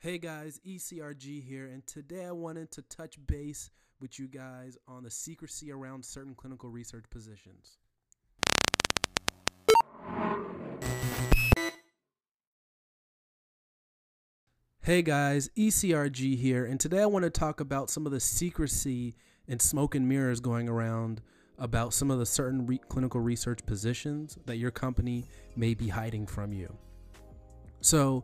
Hey guys, ECRG here, and today I wanted to touch base with you guys on the secrecy around certain clinical research positions. Hey guys, ECRG here, and today I want to talk about some of the secrecy and smoke and mirrors going around about some of the certain re- clinical research positions that your company may be hiding from you. So,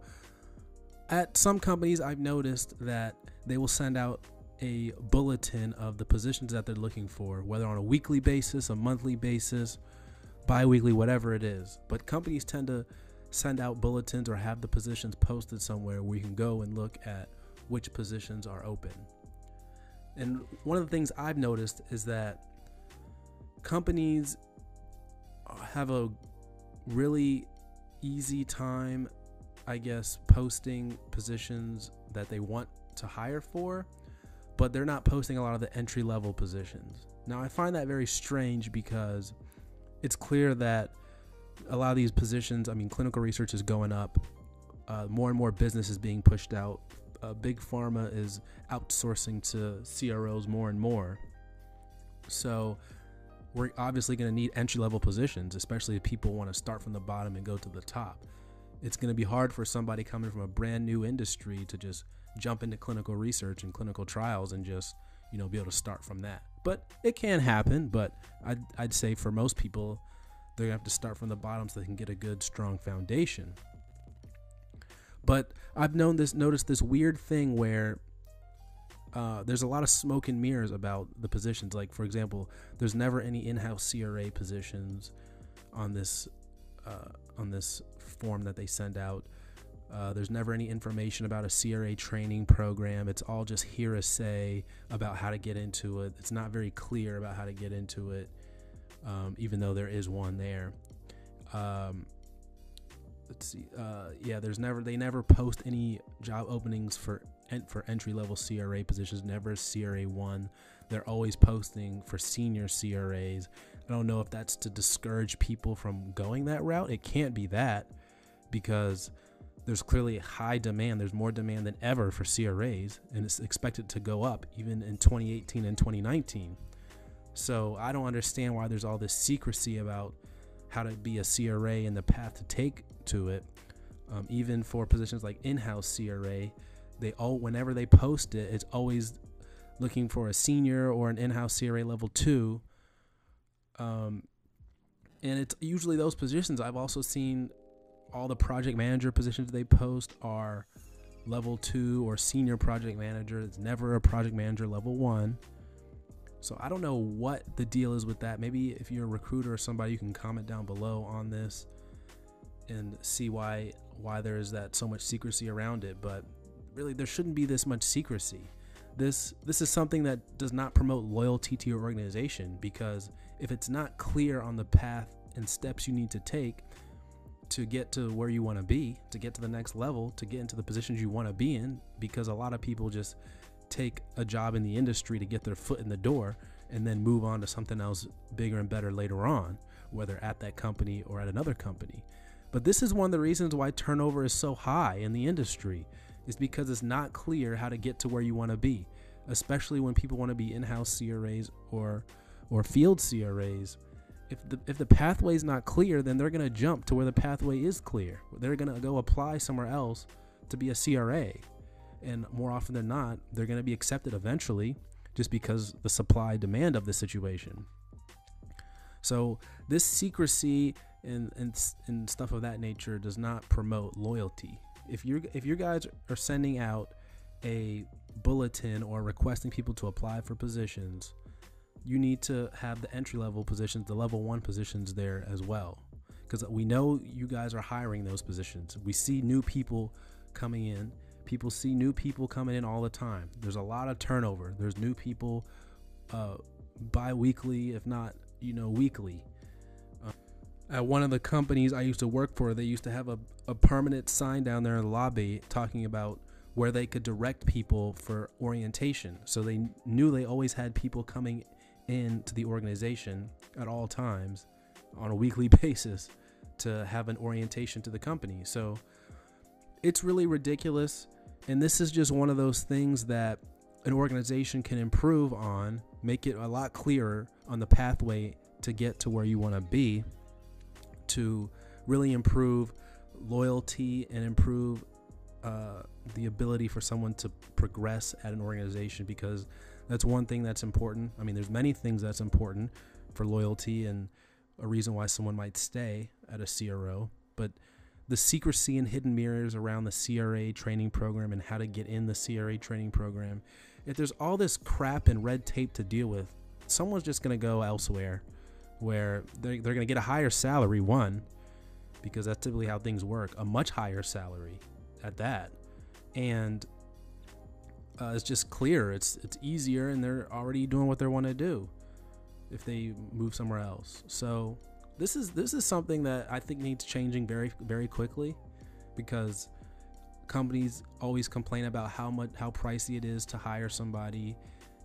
at some companies, I've noticed that they will send out a bulletin of the positions that they're looking for, whether on a weekly basis, a monthly basis, bi weekly, whatever it is. But companies tend to send out bulletins or have the positions posted somewhere where you can go and look at which positions are open. And one of the things I've noticed is that companies have a really easy time I guess, posting positions that they want to hire for, but they're not posting a lot of the entry level positions. Now, I find that very strange because it's clear that a lot of these positions, I mean, clinical research is going up, uh, more and more business is being pushed out. Uh, big pharma is outsourcing to CROs more and more. So, we're obviously going to need entry level positions, especially if people want to start from the bottom and go to the top it's going to be hard for somebody coming from a brand new industry to just jump into clinical research and clinical trials and just you know be able to start from that. But it can happen but i'd, I'd say for most people they're going to have to start from the bottom so they can get a good strong foundation. But i've known this noticed this weird thing where uh, there's a lot of smoke and mirrors about the positions. Like for example there's never any in-house cra positions on this uh, on this form that they send out. Uh, there's never any information about a CRA training program. It's all just hearsay about how to get into it. It's not very clear about how to get into it, um, even though there is one there. Um, let's see. Uh, yeah, there's never they never post any job openings for for entry level CRA positions. Never CRA one. They're always posting for senior CRAs. I don't know if that's to discourage people from going that route. It can't be that because there's clearly high demand. There's more demand than ever for CRAs, and it's expected to go up even in 2018 and 2019. So I don't understand why there's all this secrecy about how to be a CRA and the path to take to it. Um, even for positions like in-house CRA, they all whenever they post it, it's always looking for a senior or an in-house CRA level two. Um, and it's usually those positions. I've also seen all the project manager positions they post are level two or senior project manager. It's never a project manager level one. So I don't know what the deal is with that. Maybe if you're a recruiter or somebody, you can comment down below on this and see why why there is that so much secrecy around it. But really, there shouldn't be this much secrecy. This this is something that does not promote loyalty to your organization because if it's not clear on the path and steps you need to take, to get to where you want to be, to get to the next level, to get into the positions you want to be in, because a lot of people just take a job in the industry to get their foot in the door and then move on to something else bigger and better later on, whether at that company or at another company. But this is one of the reasons why turnover is so high in the industry, is because it's not clear how to get to where you want to be, especially when people want to be in-house CRAs or or field CRAs if the if the pathway is not clear, then they're gonna jump to where the pathway is clear. They're gonna go apply somewhere else to be a CRA, and more often than not, they're gonna be accepted eventually, just because the supply demand of the situation. So this secrecy and, and and stuff of that nature does not promote loyalty. If you if you guys are sending out a bulletin or requesting people to apply for positions you need to have the entry level positions, the level one positions there as well. Because we know you guys are hiring those positions. We see new people coming in. People see new people coming in all the time. There's a lot of turnover. There's new people uh, bi weekly, if not, you know, weekly. Uh, at one of the companies I used to work for, they used to have a, a permanent sign down there in the lobby talking about where they could direct people for orientation. So they knew they always had people coming into the organization at all times on a weekly basis to have an orientation to the company. So it's really ridiculous And this is just one of those things that an organization can improve on, make it a lot clearer on the pathway to get to where you want to be to really improve loyalty and improve uh, the ability for someone to progress at an organization because that's one thing that's important. I mean, there's many things that's important for loyalty and a reason why someone might stay at a CRO, but the secrecy and hidden mirrors around the CRA training program and how to get in the CRA training program. If there's all this crap and red tape to deal with, someone's just going to go elsewhere where they're, they're going to get a higher salary, one, because that's typically how things work, a much higher salary at that. And uh, it's just clear, it's, it's easier, and they're already doing what they want to do if they move somewhere else. So this is this is something that I think needs changing very very quickly because companies always complain about how much how pricey it is to hire somebody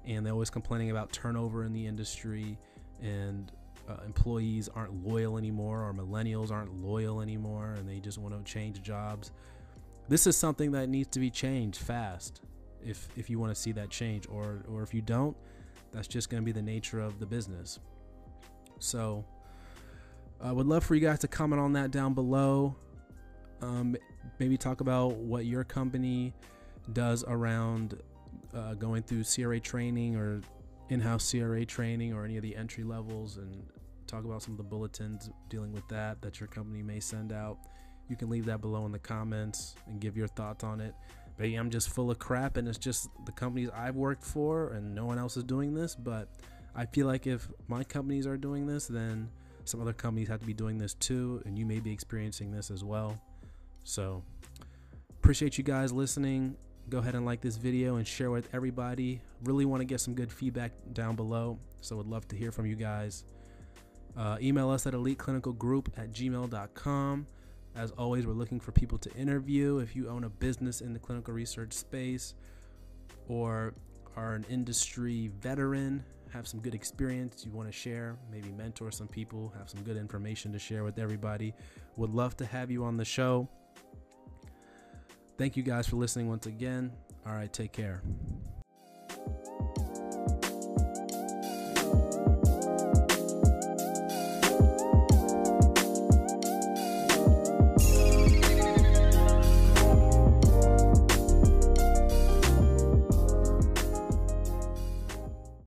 and they're always complaining about turnover in the industry and uh, employees aren't loyal anymore or millennials aren't loyal anymore and they just want to change jobs. This is something that needs to be changed fast if if you want to see that change or or if you don't that's just going to be the nature of the business so I would love for you guys to comment on that down below. Um, maybe talk about what your company does around uh, going through CRA training or in-house CRA training or any of the entry levels and talk about some of the bulletins dealing with that that your company may send out. You can leave that below in the comments and give your thoughts on it. Yeah, I'm just full of crap and it's just the companies I've worked for and no one else is doing this. But I feel like if my companies are doing this, then some other companies have to be doing this too, and you may be experiencing this as well. So, appreciate you guys listening. Go ahead and like this video and share with everybody. Really want to get some good feedback down below, so would love to hear from you guys. Uh, email us at eliteclinicalgroup at gmail.com. As always, we're looking for people to interview. If you own a business in the clinical research space or are an industry veteran, have some good experience you want to share, maybe mentor some people, have some good information to share with everybody. Would love to have you on the show. Thank you guys for listening once again. All right, take care.